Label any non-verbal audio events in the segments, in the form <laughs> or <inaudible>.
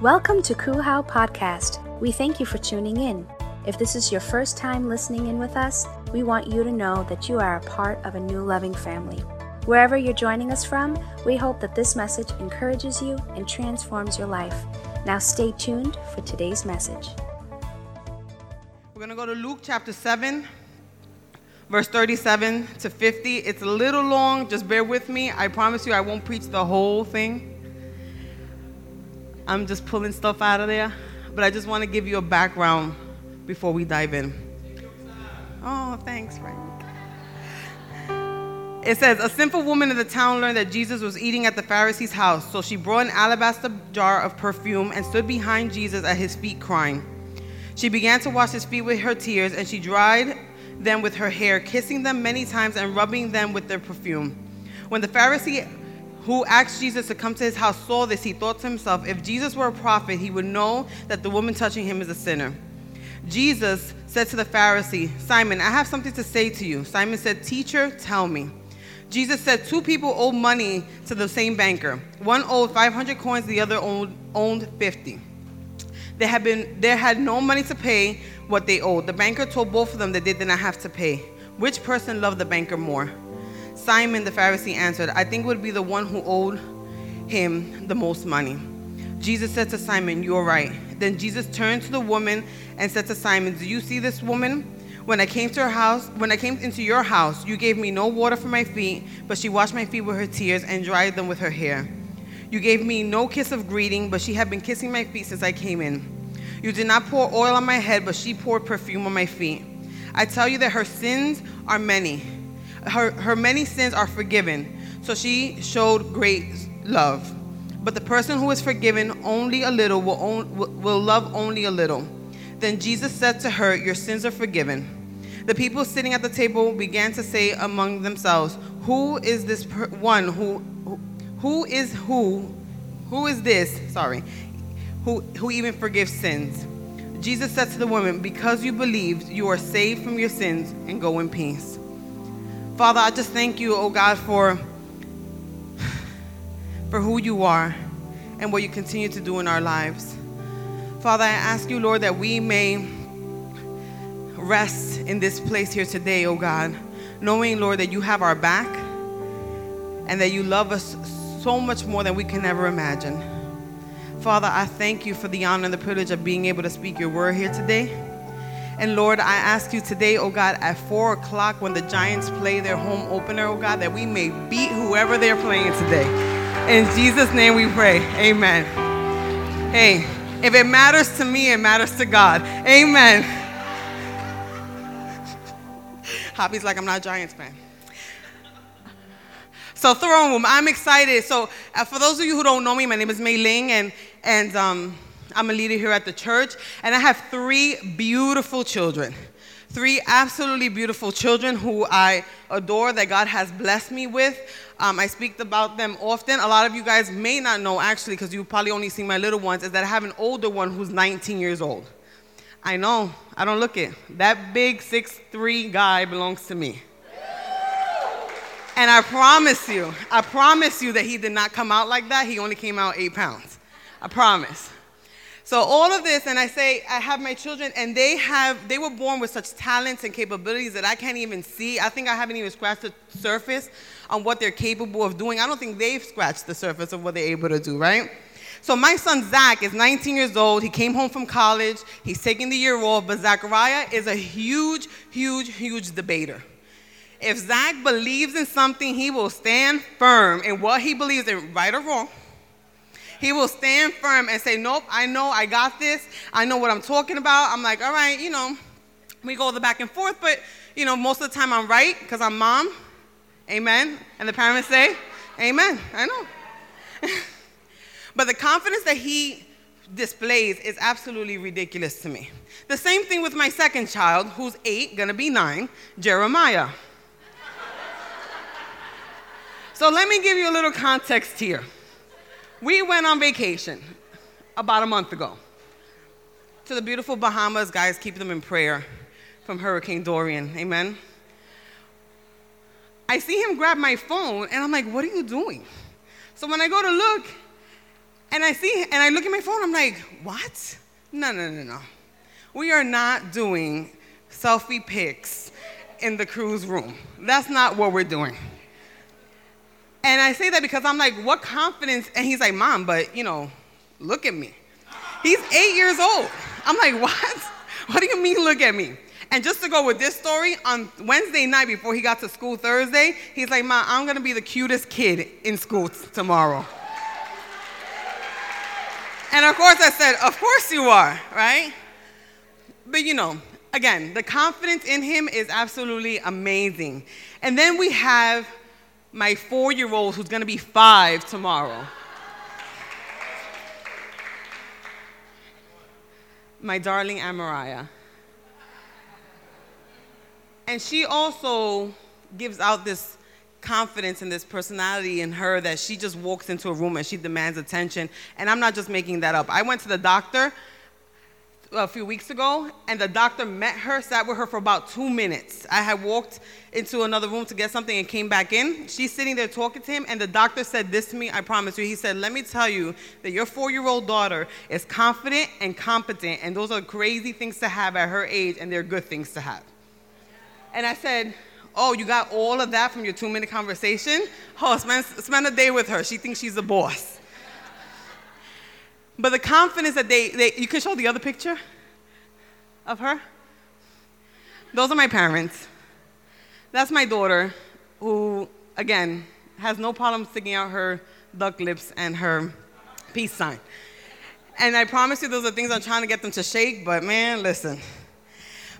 Welcome to Kuhau Podcast. We thank you for tuning in. If this is your first time listening in with us, we want you to know that you are a part of a new loving family. Wherever you're joining us from, we hope that this message encourages you and transforms your life. Now stay tuned for today's message. We're going to go to Luke chapter 7, verse 37 to 50. It's a little long, just bear with me. I promise you I won't preach the whole thing. I'm just pulling stuff out of there, but I just want to give you a background before we dive in. Oh, thanks, Frank. It says, A simple woman in the town learned that Jesus was eating at the Pharisee's house, so she brought an alabaster jar of perfume and stood behind Jesus at his feet, crying. She began to wash his feet with her tears, and she dried them with her hair, kissing them many times and rubbing them with their perfume. When the Pharisee who asked Jesus to come to his house saw this, he thought to himself, if Jesus were a prophet, he would know that the woman touching him is a sinner. Jesus said to the Pharisee, Simon, I have something to say to you. Simon said, Teacher, tell me. Jesus said, Two people owed money to the same banker. One owed 500 coins, the other owned, owned 50. They had, been, they had no money to pay what they owed. The banker told both of them that they did not have to pay. Which person loved the banker more? Simon the Pharisee answered, I think it would be the one who owed him the most money. Jesus said to Simon, You are right. Then Jesus turned to the woman and said to Simon, Do you see this woman? When I came to her house, when I came into your house, you gave me no water for my feet, but she washed my feet with her tears and dried them with her hair. You gave me no kiss of greeting, but she had been kissing my feet since I came in. You did not pour oil on my head, but she poured perfume on my feet. I tell you that her sins are many her, her many sins are forgiven, so she showed great love. But the person who is forgiven only a little will, on, will love only a little. Then Jesus said to her, Your sins are forgiven. The people sitting at the table began to say among themselves, Who is this per- one who, who, who is who, who is this, sorry, who, who even forgives sins? Jesus said to the woman, Because you believed, you are saved from your sins and go in peace. Father, I just thank you, oh God, for, for who you are and what you continue to do in our lives. Father, I ask you, Lord, that we may rest in this place here today, oh God, knowing, Lord, that you have our back and that you love us so much more than we can ever imagine. Father, I thank you for the honor and the privilege of being able to speak your word here today. And Lord, I ask you today, oh God, at four o'clock when the Giants play their home opener, oh God, that we may beat whoever they're playing today. In Jesus' name we pray. Amen. Hey, if it matters to me, it matters to God. Amen. <laughs> Hobby's like, I'm not a Giants fan. So throne room, I'm excited. So uh, for those of you who don't know me, my name is Mei Ling, and and um, I'm a leader here at the church, and I have three beautiful children. Three absolutely beautiful children who I adore, that God has blessed me with. Um, I speak about them often. A lot of you guys may not know, actually, because you probably only see my little ones, is that I have an older one who's 19 years old. I know, I don't look it. That big six-three guy belongs to me. And I promise you, I promise you that he did not come out like that. He only came out eight pounds. I promise. So all of this, and I say I have my children, and they have they were born with such talents and capabilities that I can't even see. I think I haven't even scratched the surface on what they're capable of doing. I don't think they've scratched the surface of what they're able to do, right? So my son Zach is 19 years old. He came home from college. He's taking the year off, but Zachariah is a huge, huge, huge debater. If Zach believes in something, he will stand firm in what he believes in, right or wrong. He will stand firm and say, Nope, I know, I got this. I know what I'm talking about. I'm like, All right, you know, we go the back and forth, but, you know, most of the time I'm right because I'm mom. Amen. And the parents say, Amen. I know. <laughs> but the confidence that he displays is absolutely ridiculous to me. The same thing with my second child, who's eight, gonna be nine, Jeremiah. <laughs> so let me give you a little context here. We went on vacation about a month ago to the beautiful Bahamas. Guys, keep them in prayer from Hurricane Dorian. Amen. I see him grab my phone and I'm like, what are you doing? So when I go to look, And I see, and I look at my phone, I'm like, what? No, no, no, no. We are not doing selfie pics in the cruise room. That's not what we're doing. And I say that because I'm like, what confidence? And he's like, Mom, but you know, look at me. He's eight years old. I'm like, <laughs> what? What do you mean, look at me? And just to go with this story, on Wednesday night before he got to school Thursday, he's like, Mom, I'm gonna be the cutest kid in school t- tomorrow. And of course, I said, Of course you are, right? But you know, again, the confidence in him is absolutely amazing. And then we have my four year old who's gonna be five tomorrow. My darling Amariah. And she also gives out this confidence and this personality in her that she just walks into a room and she demands attention. And I'm not just making that up. I went to the doctor a few weeks ago, and the doctor met her, sat with her for about two minutes. I had walked into another room to get something and came back in. She's sitting there talking to him, and the doctor said this to me, I promise you. He said, Let me tell you that your four year old daughter is confident and competent, and those are crazy things to have at her age, and they're good things to have. And I said, Oh, you got all of that from your two minute conversation? Oh, spend, spend a day with her. She thinks she's the boss. But the confidence that they, they, you can show the other picture of her. Those are my parents. That's my daughter, who, again, has no problem sticking out her duck lips and her peace sign. And I promise you, those are things I'm trying to get them to shake, but man, listen.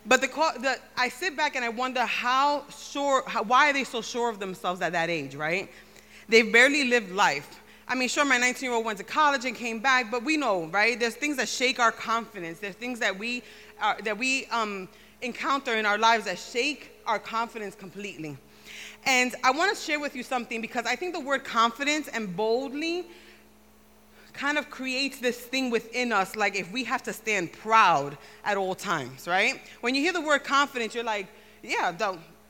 But the, the, I sit back and I wonder how sure, how, why are they so sure of themselves at that age, right? They've barely lived life. I mean, sure, my 19 year old went to college and came back, but we know, right? There's things that shake our confidence. There's things that we, are, that we um, encounter in our lives that shake our confidence completely. And I want to share with you something because I think the word confidence and boldly kind of creates this thing within us like if we have to stand proud at all times, right? When you hear the word confidence, you're like, yeah,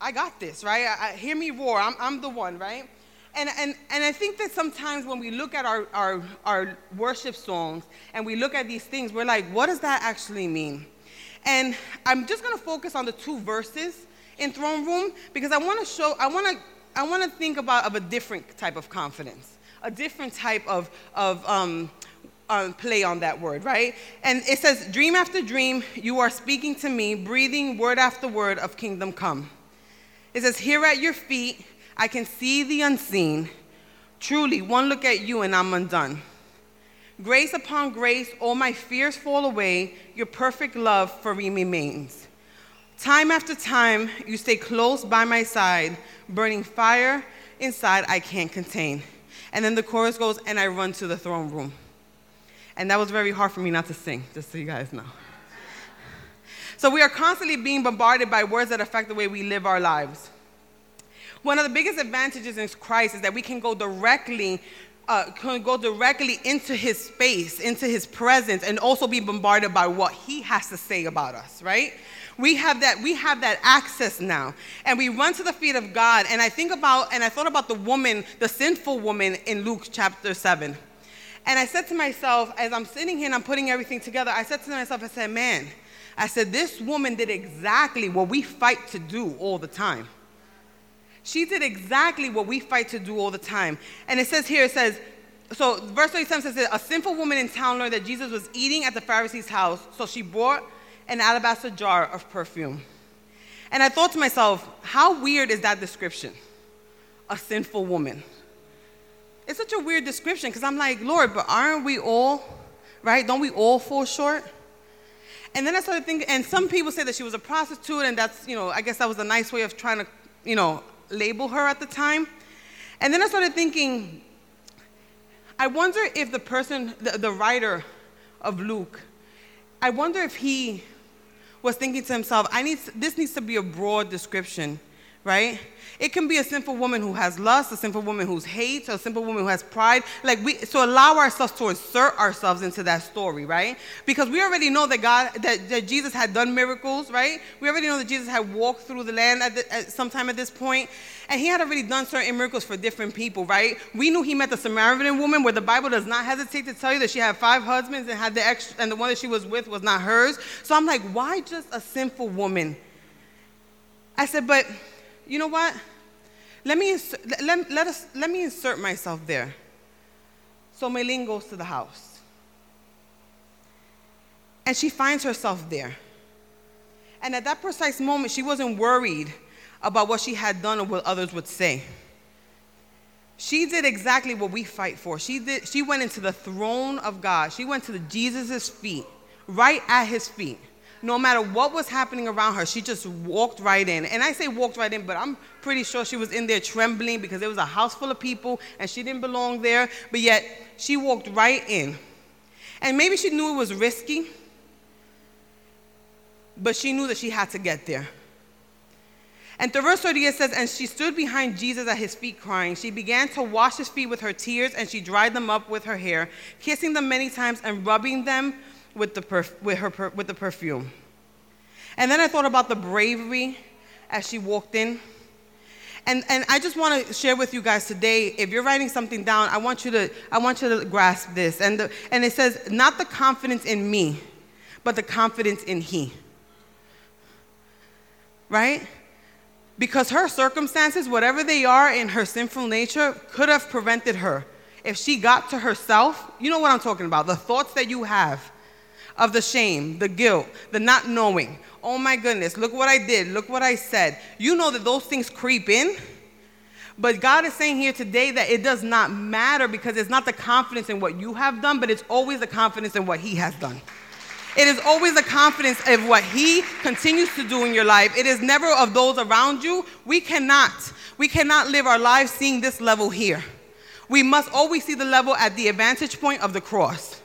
I got this, right? I, I, hear me roar, I'm, I'm the one, right? And, and, and I think that sometimes when we look at our, our, our worship songs and we look at these things, we're like, what does that actually mean? And I'm just going to focus on the two verses in throne room because I want to show, I want to, I want to think about of a different type of confidence, a different type of, of um, uh, play on that word, right? And it says, Dream after dream, you are speaking to me, breathing word after word of kingdom come. It says, Here at your feet, I can see the unseen. Truly, one look at you and I'm undone. Grace upon grace, all my fears fall away. Your perfect love for me remains. Time after time, you stay close by my side, burning fire inside I can't contain. And then the chorus goes, and I run to the throne room. And that was very hard for me not to sing, just so you guys know. So we are constantly being bombarded by words that affect the way we live our lives. One of the biggest advantages in Christ is that we can go directly uh, can go directly into his space, into his presence, and also be bombarded by what he has to say about us, right? We have that, we have that access now. And we run to the feet of God. And I think about, and I thought about the woman, the sinful woman in Luke chapter 7. And I said to myself, as I'm sitting here and I'm putting everything together, I said to myself, I said, man, I said, this woman did exactly what we fight to do all the time. She did exactly what we fight to do all the time. And it says here, it says, so verse 37 says, that a sinful woman in town learned that Jesus was eating at the Pharisee's house, so she brought an alabaster jar of perfume. And I thought to myself, how weird is that description? A sinful woman. It's such a weird description because I'm like, Lord, but aren't we all, right? Don't we all fall short? And then I started thinking, and some people say that she was a prostitute, and that's, you know, I guess that was a nice way of trying to, you know, label her at the time. And then I started thinking, I wonder if the person, the, the writer of Luke, I wonder if he was thinking to himself, I need, this needs to be a broad description right? It can be a sinful woman who has lust, a sinful woman who's hates, a sinful woman who has pride. Like we, so allow ourselves to insert ourselves into that story, right? Because we already know that God, that, that Jesus had done miracles, right? We already know that Jesus had walked through the land at, the, at sometime at this point, and he had already done certain miracles for different people, right? We knew he met the Samaritan woman, where the Bible does not hesitate to tell you that she had five husbands and had the extra, and the one that she was with was not hers. So I'm like, why just a sinful woman? I said, but you know what? Let me, let, let, us, let me insert myself there. So Maylene goes to the house. And she finds herself there. And at that precise moment, she wasn't worried about what she had done or what others would say. She did exactly what we fight for. She, did, she went into the throne of God. She went to Jesus' feet, right at his feet no matter what was happening around her, she just walked right in. And I say walked right in, but I'm pretty sure she was in there trembling because there was a house full of people and she didn't belong there. But yet, she walked right in. And maybe she knew it was risky, but she knew that she had to get there. And the verse 38 says, And she stood behind Jesus at his feet, crying. She began to wash his feet with her tears, and she dried them up with her hair, kissing them many times and rubbing them with the, perf- with, her with the perfume. And then I thought about the bravery as she walked in. And, and I just want to share with you guys today, if you're writing something down, I want you to, I want you to grasp this. And, the, and it says, not the confidence in me, but the confidence in He. Right? Because her circumstances, whatever they are in her sinful nature, could have prevented her. If she got to herself, you know what I'm talking about, the thoughts that you have of the shame, the guilt, the not knowing. Oh my goodness, look what I did, look what I said. You know that those things creep in. But God is saying here today that it does not matter because it's not the confidence in what you have done, but it's always the confidence in what He has done. It is always the confidence of what He continues to do in your life. It is never of those around you. We cannot, we cannot live our lives seeing this level here. We must always see the level at the advantage point of the cross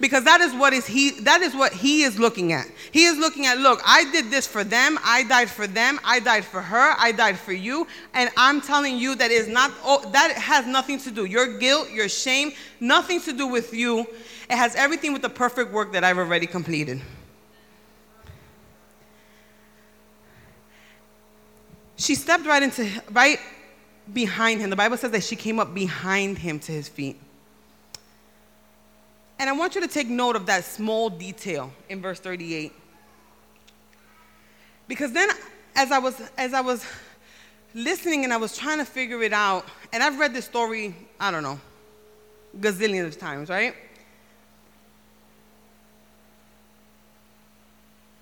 because that is what is he that is what he is looking at. He is looking at, look, I did this for them, I died for them, I died for her, I died for you, and I'm telling you that is not oh, that has nothing to do. Your guilt, your shame, nothing to do with you. It has everything with the perfect work that I've already completed. She stepped right into right behind him. The Bible says that she came up behind him to his feet. And I want you to take note of that small detail in verse 38. Because then as I was as I was listening and I was trying to figure it out, and I've read this story, I don't know, gazillions of times, right?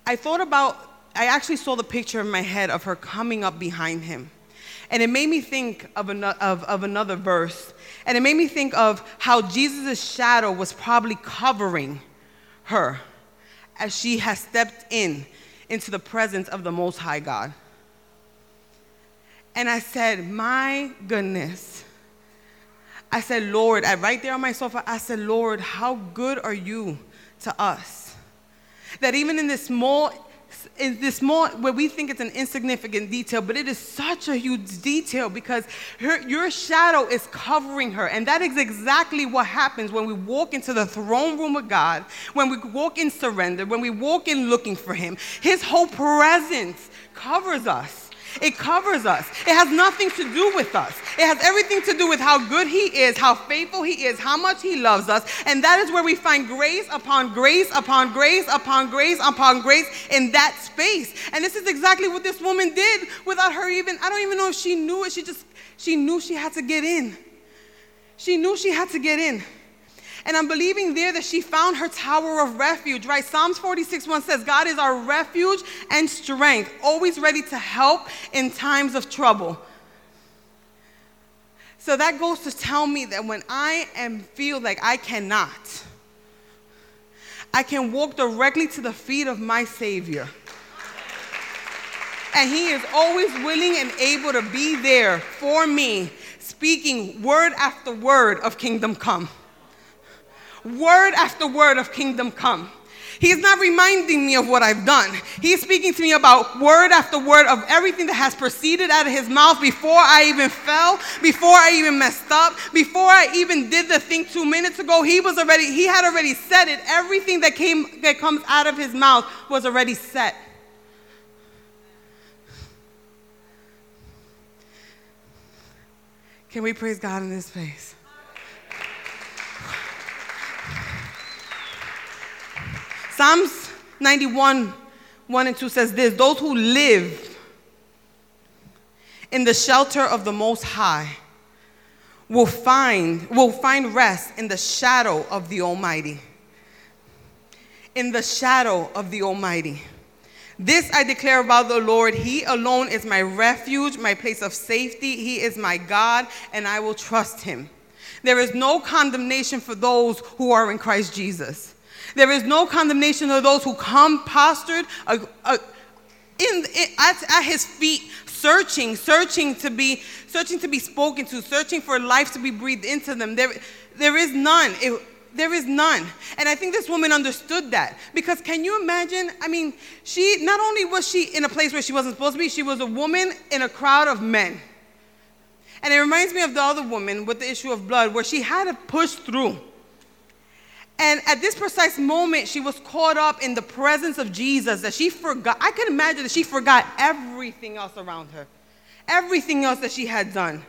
I thought about I actually saw the picture in my head of her coming up behind him. And it made me think of, an, of, of another verse. And it made me think of how Jesus' shadow was probably covering her as she has stepped in into the presence of the Most High God. And I said, My goodness. I said, Lord, I right there on my sofa, I said, Lord, how good are you to us? That even in this small is this more where we think it's an insignificant detail, but it is such a huge detail because her, your shadow is covering her. And that is exactly what happens when we walk into the throne room of God, when we walk in surrender, when we walk in looking for Him. His whole presence covers us. It covers us. It has nothing to do with us. It has everything to do with how good He is, how faithful He is, how much He loves us. And that is where we find grace upon grace upon grace upon grace upon grace in that space. And this is exactly what this woman did without her even, I don't even know if she knew it. She just, she knew she had to get in. She knew she had to get in. And I'm believing there that she found her tower of refuge, right? Psalms 46 1 says, God is our refuge and strength, always ready to help in times of trouble. So that goes to tell me that when I am feel like I cannot, I can walk directly to the feet of my Savior. And He is always willing and able to be there for me, speaking word after word of kingdom come word after word of kingdom come. He's not reminding me of what I've done. He's speaking to me about word after word of everything that has proceeded out of his mouth before I even fell, before I even messed up, before I even did the thing two minutes ago. He was already, he had already said it. Everything that came that comes out of his mouth was already set. Can we praise God in this place? Psalms 91, 1 and 2 says this Those who live in the shelter of the Most High will find, will find rest in the shadow of the Almighty. In the shadow of the Almighty. This I declare about the Lord. He alone is my refuge, my place of safety. He is my God, and I will trust him. There is no condemnation for those who are in Christ Jesus. There is no condemnation of those who come postured uh, uh, in, in, at, at his feet, searching, searching to be, searching to be spoken to, searching for life to be breathed into them. There, there is none. It, there is none. And I think this woman understood that. Because can you imagine? I mean, she not only was she in a place where she wasn't supposed to be, she was a woman in a crowd of men. And it reminds me of the other woman with the issue of blood, where she had to push through. And at this precise moment, she was caught up in the presence of Jesus that she forgot. I can imagine that she forgot everything else around her, everything else that she had done.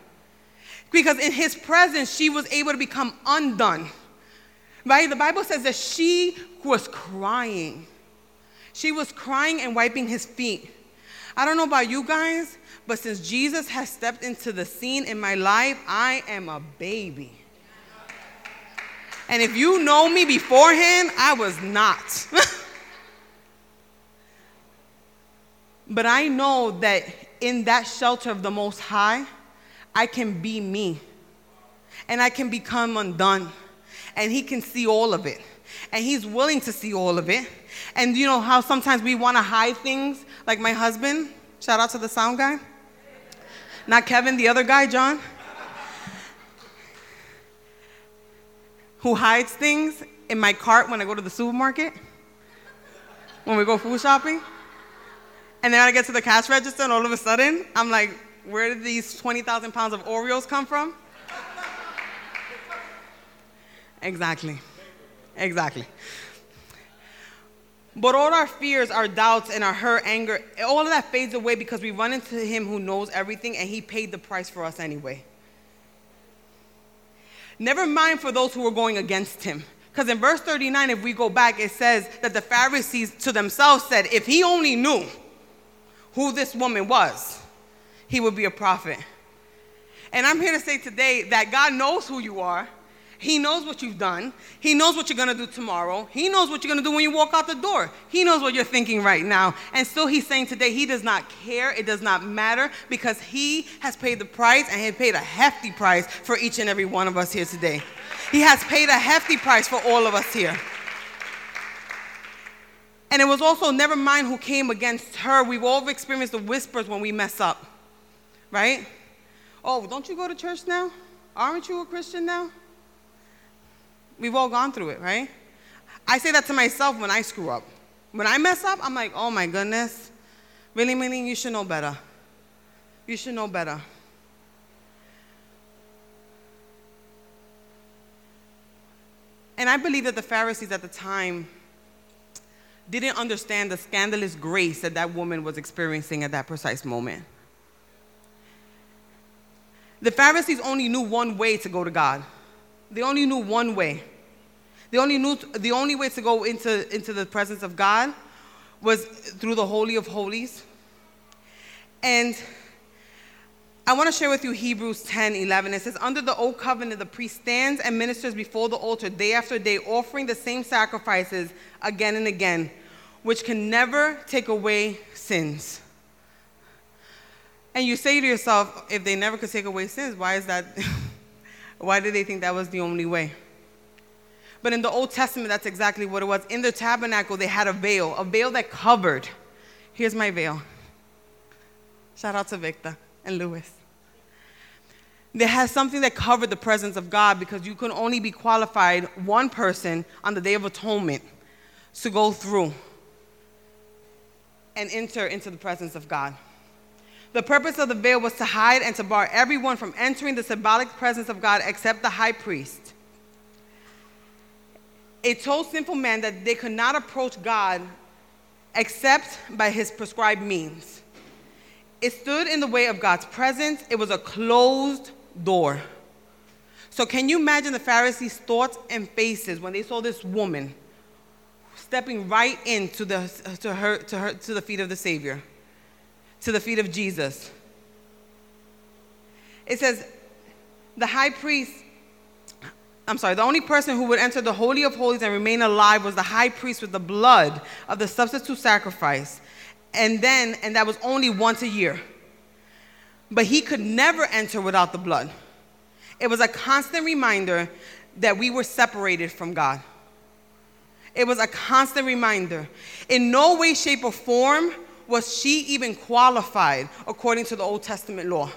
Because in his presence, she was able to become undone. Right? The Bible says that she was crying. She was crying and wiping his feet. I don't know about you guys, but since Jesus has stepped into the scene in my life, I am a baby. And if you know me beforehand, I was not. <laughs> but I know that in that shelter of the Most High, I can be me. And I can become undone. And He can see all of it. And He's willing to see all of it. And you know how sometimes we want to hide things? Like my husband, shout out to the sound guy. Not Kevin, the other guy, John. Who hides things in my cart when I go to the supermarket, when we go food shopping. And then I get to the cash register, and all of a sudden, I'm like, where did these 20,000 pounds of Oreos come from? exactly. Exactly. But all our fears, our doubts, and our hurt, anger, all of that fades away because we run into Him who knows everything and He paid the price for us anyway. Never mind for those who were going against him. Because in verse 39, if we go back, it says that the Pharisees to themselves said, if he only knew who this woman was, he would be a prophet. And I'm here to say today that God knows who you are. He knows what you've done. He knows what you're going to do tomorrow. He knows what you're going to do when you walk out the door. He knows what you're thinking right now. And still, He's saying today, He does not care. It does not matter because He has paid the price and He paid a hefty price for each and every one of us here today. He has paid a hefty price for all of us here. And it was also never mind who came against her. We've all experienced the whispers when we mess up, right? Oh, don't you go to church now? Aren't you a Christian now? We've all gone through it, right? I say that to myself when I screw up. When I mess up, I'm like, oh my goodness. Really, really, you should know better. You should know better. And I believe that the Pharisees at the time didn't understand the scandalous grace that that woman was experiencing at that precise moment. The Pharisees only knew one way to go to God, they only knew one way. The only, knew, the only way to go into, into the presence of God was through the Holy of Holies. And I want to share with you Hebrews 10 11. It says, Under the old covenant, the priest stands and ministers before the altar day after day, offering the same sacrifices again and again, which can never take away sins. And you say to yourself, if they never could take away sins, why is that? <laughs> why did they think that was the only way? But in the Old Testament, that's exactly what it was. In the tabernacle, they had a veil, a veil that covered. Here's my veil. Shout out to Victor and Lewis. They had something that covered the presence of God because you could only be qualified one person on the Day of Atonement to go through and enter into the presence of God. The purpose of the veil was to hide and to bar everyone from entering the symbolic presence of God except the high priest. It told sinful men that they could not approach God except by his prescribed means. It stood in the way of God's presence, it was a closed door. So, can you imagine the Pharisees' thoughts and faces when they saw this woman stepping right into the, to, her, to, her, to the feet of the Savior? to the feet of Jesus. It says, the high priest, I'm sorry, the only person who would enter the Holy of Holies and remain alive was the high priest with the blood of the substitute sacrifice. And then, and that was only once a year. But he could never enter without the blood. It was a constant reminder that we were separated from God. It was a constant reminder. In no way, shape, or form was she even qualified according to the Old Testament law.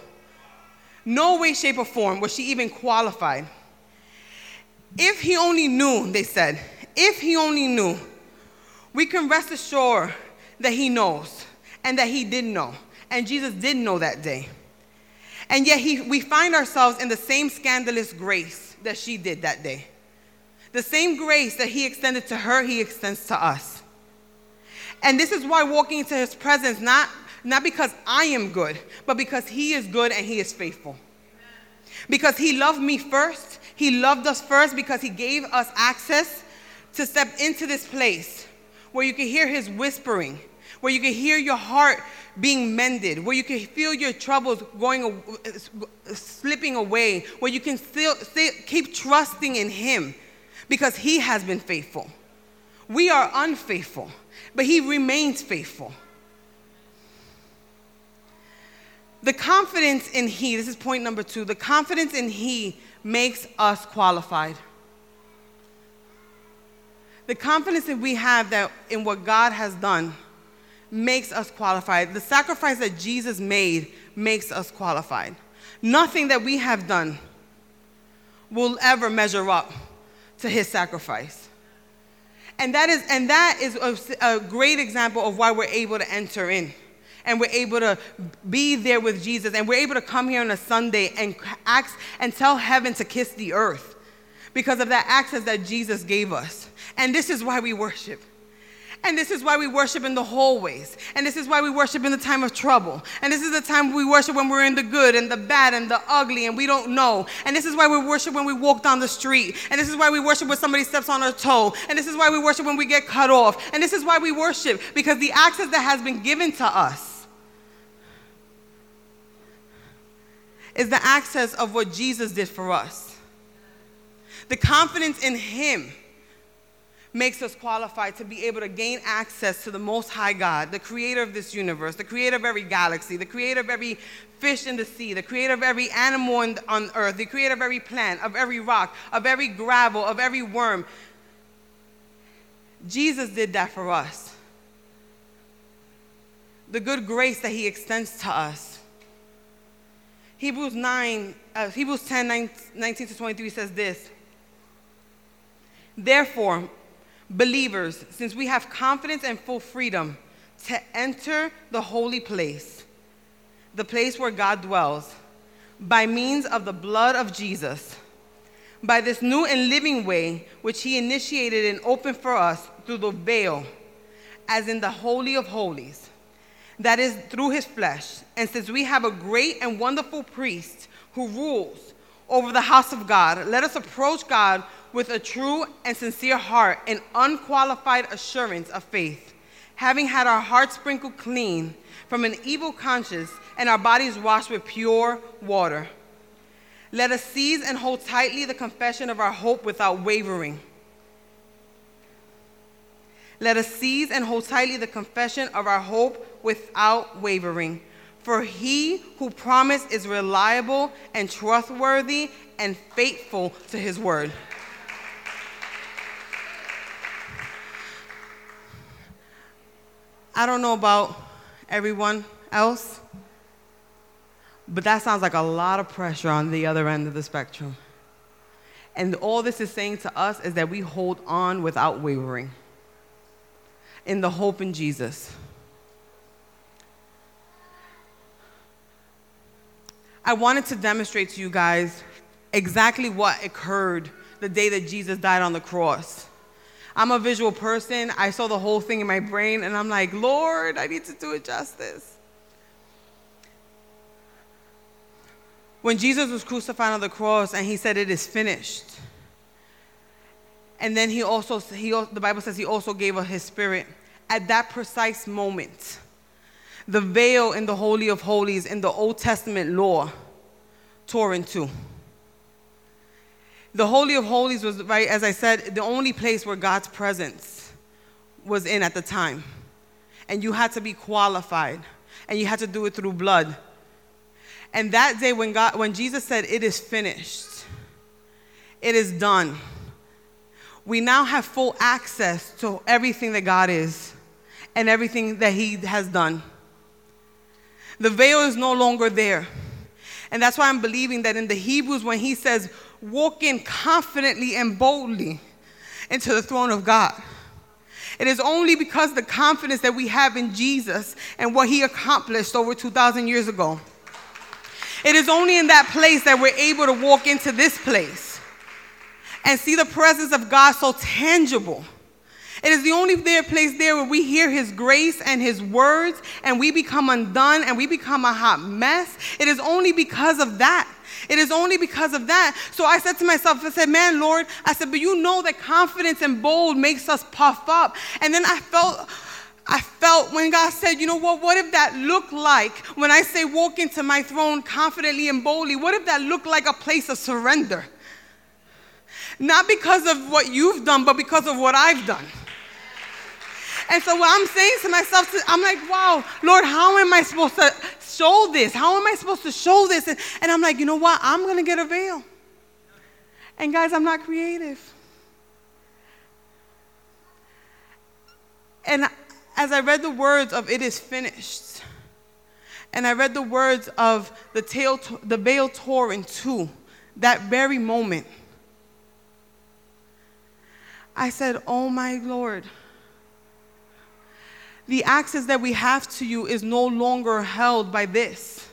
No way, shape, or form was she even qualified. If he only knew, they said, if he only knew, we can rest assured that he knows and that he did know. And Jesus did know that day. And yet he, we find ourselves in the same scandalous grace that she did that day. The same grace that he extended to her, he extends to us. And this is why walking into his presence, not, not because I am good, but because he is good and he is faithful. Because he loved me first, he loved us first because he gave us access to step into this place where you can hear his whispering, where you can hear your heart being mended, where you can feel your troubles going slipping away, where you can still, still keep trusting in him because he has been faithful. We are unfaithful but he remains faithful. The confidence in he, this is point number two, the confidence in he makes us qualified. The confidence that we have that in what God has done makes us qualified. The sacrifice that Jesus made makes us qualified. Nothing that we have done will ever measure up to his sacrifice. And that is, and that is a, a great example of why we're able to enter in and we're able to be there with Jesus, and we're able to come here on a Sunday and ask and tell heaven to kiss the earth because of that access that Jesus gave us. And this is why we worship. And this is why we worship in the hallways. And this is why we worship in the time of trouble. And this is the time we worship when we're in the good and the bad and the ugly and we don't know. And this is why we worship when we walk down the street. And this is why we worship when somebody steps on our toe. And this is why we worship when we get cut off. And this is why we worship because the access that has been given to us is the access of what Jesus did for us. The confidence in Him makes us qualified to be able to gain access to the Most High God, the creator of this universe, the creator of every galaxy, the creator of every fish in the sea, the creator of every animal on earth, the creator of every plant, of every rock, of every gravel, of every worm. Jesus did that for us. The good grace that he extends to us. Hebrews 9, uh, Hebrews 10, 19 to 23 says this. Therefore, Believers, since we have confidence and full freedom to enter the holy place, the place where God dwells, by means of the blood of Jesus, by this new and living way which He initiated and opened for us through the veil, as in the Holy of Holies, that is through His flesh. And since we have a great and wonderful priest who rules over the house of God, let us approach God with a true and sincere heart and unqualified assurance of faith, having had our hearts sprinkled clean from an evil conscience and our bodies washed with pure water. Let us seize and hold tightly the confession of our hope without wavering. Let us seize and hold tightly the confession of our hope without wavering. For he who promised is reliable and trustworthy and faithful to his word. I don't know about everyone else, but that sounds like a lot of pressure on the other end of the spectrum. And all this is saying to us is that we hold on without wavering. In the hope in Jesus. I wanted to demonstrate to you guys exactly what occurred the day that Jesus died on the cross. I'm a visual person. I saw the whole thing in my brain, and I'm like, Lord, I need to do it justice. When Jesus was crucified on the cross and he said, It is finished. And then he also, he, the Bible says he also gave us his spirit. At that precise moment, the veil in the Holy of Holies in the Old Testament law tore in two. The Holy of Holies was, right, as I said, the only place where God's presence was in at the time. And you had to be qualified, and you had to do it through blood. And that day, when, God, when Jesus said, It is finished, it is done, we now have full access to everything that God is and everything that He has done. The veil is no longer there. And that's why I'm believing that in the Hebrews, when he says, walk in confidently and boldly into the throne of God, it is only because the confidence that we have in Jesus and what he accomplished over 2,000 years ago. It is only in that place that we're able to walk into this place and see the presence of God so tangible it is the only place there where we hear his grace and his words and we become undone and we become a hot mess. It is only because of that. It is only because of that. So I said to myself, I said, man, Lord, I said, but you know that confidence and bold makes us puff up. And then I felt, I felt when God said, you know what, what if that looked like, when I say walk into my throne confidently and boldly, what if that looked like a place of surrender? Not because of what you've done, but because of what I've done. And so what I'm saying to myself, I'm like, wow, Lord, how am I supposed to show this? How am I supposed to show this? And, and I'm like, you know what? I'm going to get a veil. And guys, I'm not creative. And as I read the words of it is finished, and I read the words of the, tail, the veil tore in two, that very moment, I said, oh my Lord the access that we have to you is no longer held by this.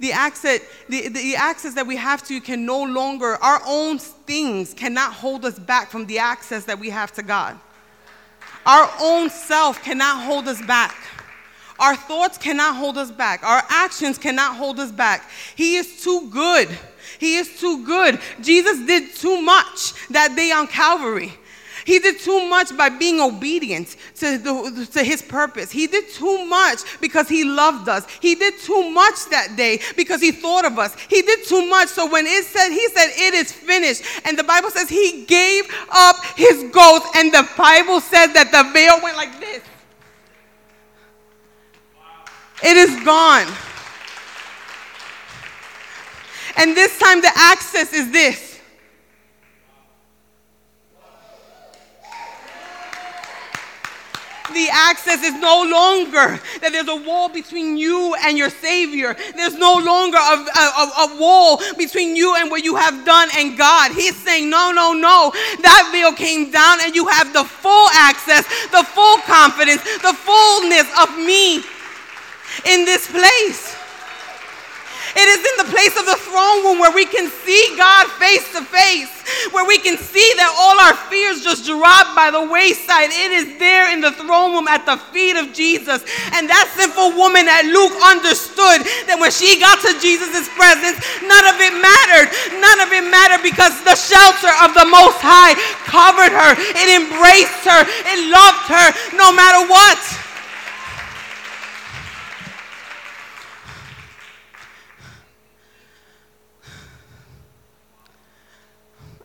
The access, the, the access that we have to you can no longer, our own things cannot hold us back from the access that we have to God. Our own self cannot hold us back. Our thoughts cannot hold us back. Our actions cannot hold us back. He is too good. He is too good. Jesus did too much that day on Calvary. He did too much by being obedient to, the, to his purpose. He did too much because he loved us. He did too much that day because he thought of us. He did too much. So when it said, he said, it is finished. And the Bible says he gave up his ghost. And the Bible says that the veil went like this. It is gone. And this time the access is this. the access is no longer that there's a wall between you and your Savior. There's no longer a, a, a, wall between you and what you have done and God. He's saying, no, no, no. That veil came down and you have the full access, the full confidence, the fullness of me in this place. It is in the place of the throne room where we can see God face to face, where we can see that all our fears just drop by the wayside. It is there in the throne room at the feet of Jesus. And that sinful woman at Luke understood that when she got to Jesus' presence, none of it mattered. None of it mattered because the shelter of the Most High covered her, it embraced her, it loved her no matter what.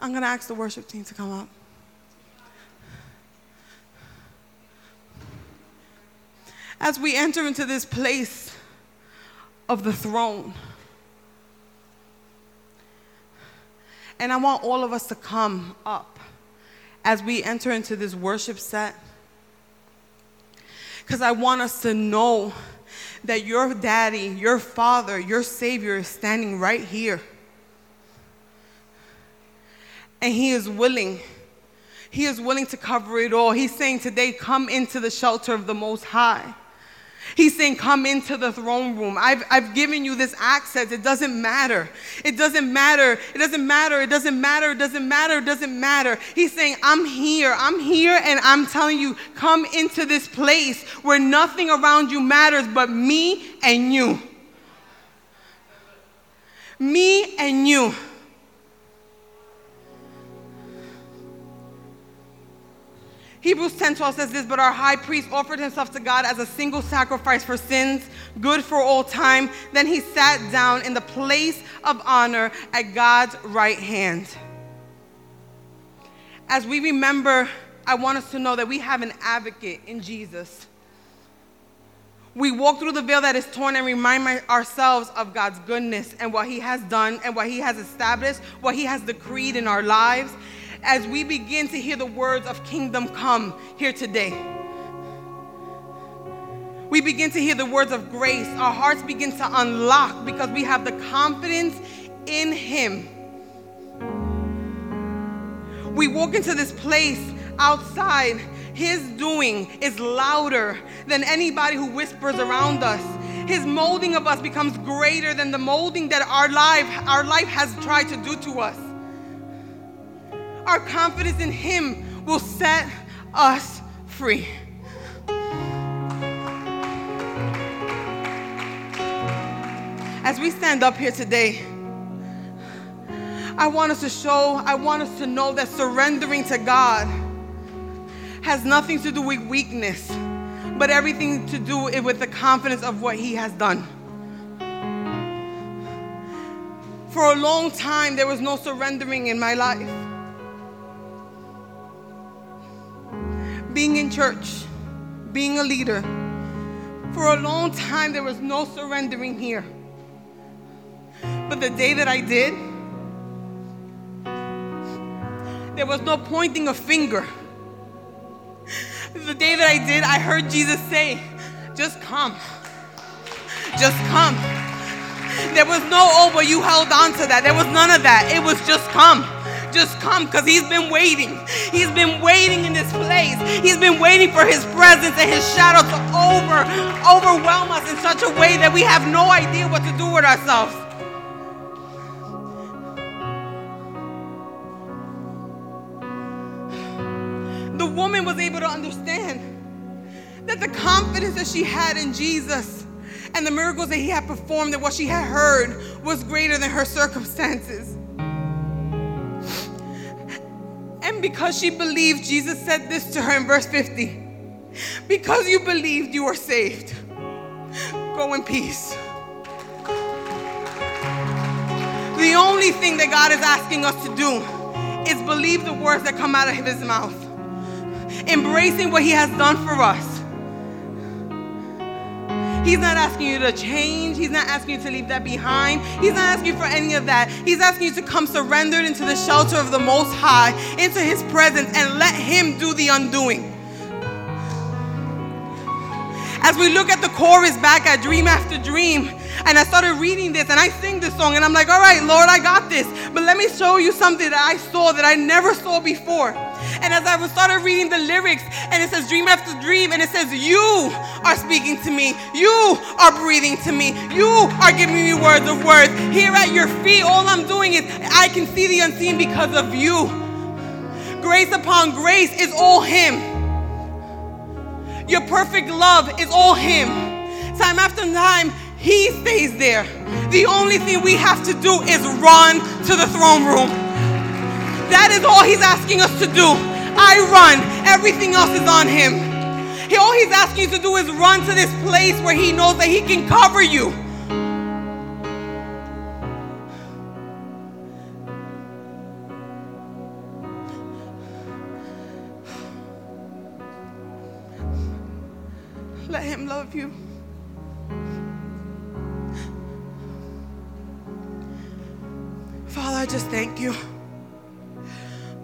I'm going to ask the worship team to come up. As we enter into this place of the throne, and I want all of us to come up as we enter into this worship set. Because I want us to know that your daddy, your father, your savior is standing right here and He is willing. He is willing to cover it all. He's saying today, come into the shelter of the Most High. He's saying, Come into the throne room. I've, I've given you this access. It doesn't matter. It doesn't matter. It doesn't matter. It doesn't matter. It doesn't matter. It doesn't matter. He's saying, I'm here. I'm here, and I'm telling you, come into this place where nothing around you matters but me and you. Me and you. Hebrews 10:12 says this, but our high priest offered himself to God as a single sacrifice for sins, good for all time. Then he sat down in the place of honor at God's right hand. As we remember, I want us to know that we have an advocate in Jesus. We walk through the veil that is torn and remind ourselves of God's goodness and what He has done and what He has established, what He has decreed in our lives as we begin to hear the words of kingdom come here today. We begin to hear the words of grace. Our hearts begin to unlock because we have the confidence in Him. We walk into this place outside. His doing is louder than anybody who whispers around us. His molding of us becomes greater than the molding that our life, our life has tried to do to us. Our confidence in Him will set us free. As we stand up here today, I want us to show, I want us to know that surrendering to God has nothing to do with weakness, but everything to do with the confidence of what He has done. For a long time, there was no surrendering in my life. Being in church, being a leader. For a long time, there was no surrendering here. But the day that I did, there was no pointing a finger. The day that I did, I heard Jesus say, Just come. Just come. There was no, oh, but you held on to that. There was none of that. It was just come just come because he's been waiting. He's been waiting in this place. He's been waiting for his presence and his shadow to over overwhelm us in such a way that we have no idea what to do with ourselves. The woman was able to understand that the confidence that she had in Jesus and the miracles that he had performed and what she had heard was greater than her circumstances. Because she believed, Jesus said this to her in verse 50 Because you believed, you are saved. Go in peace. The only thing that God is asking us to do is believe the words that come out of his mouth, embracing what he has done for us He's not asking you to change. He's not asking you to leave that behind. He's not asking you for any of that. He's asking you to come surrendered into the shelter of the Most High, into His presence, and let Him do the undoing. As we look at the chorus back at Dream After Dream, and I started reading this and I sing this song, and I'm like, all right, Lord, I got this. But let me show you something that I saw that I never saw before. And as I started reading the lyrics, and it says dream after dream, and it says, You are speaking to me, you are breathing to me, you are giving me words of words. Here at your feet, all I'm doing is I can see the unseen because of you. Grace upon grace is all Him. Your perfect love is all Him. Time after time, He stays there. The only thing we have to do is run to the throne room. That is all he's asking us to do. I run, everything else is on him. He, all he's asking you to do is run to this place where he knows that he can cover you. Let him love you. Father, I just thank you.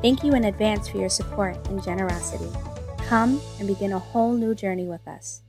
Thank you in advance for your support and generosity. Come and begin a whole new journey with us.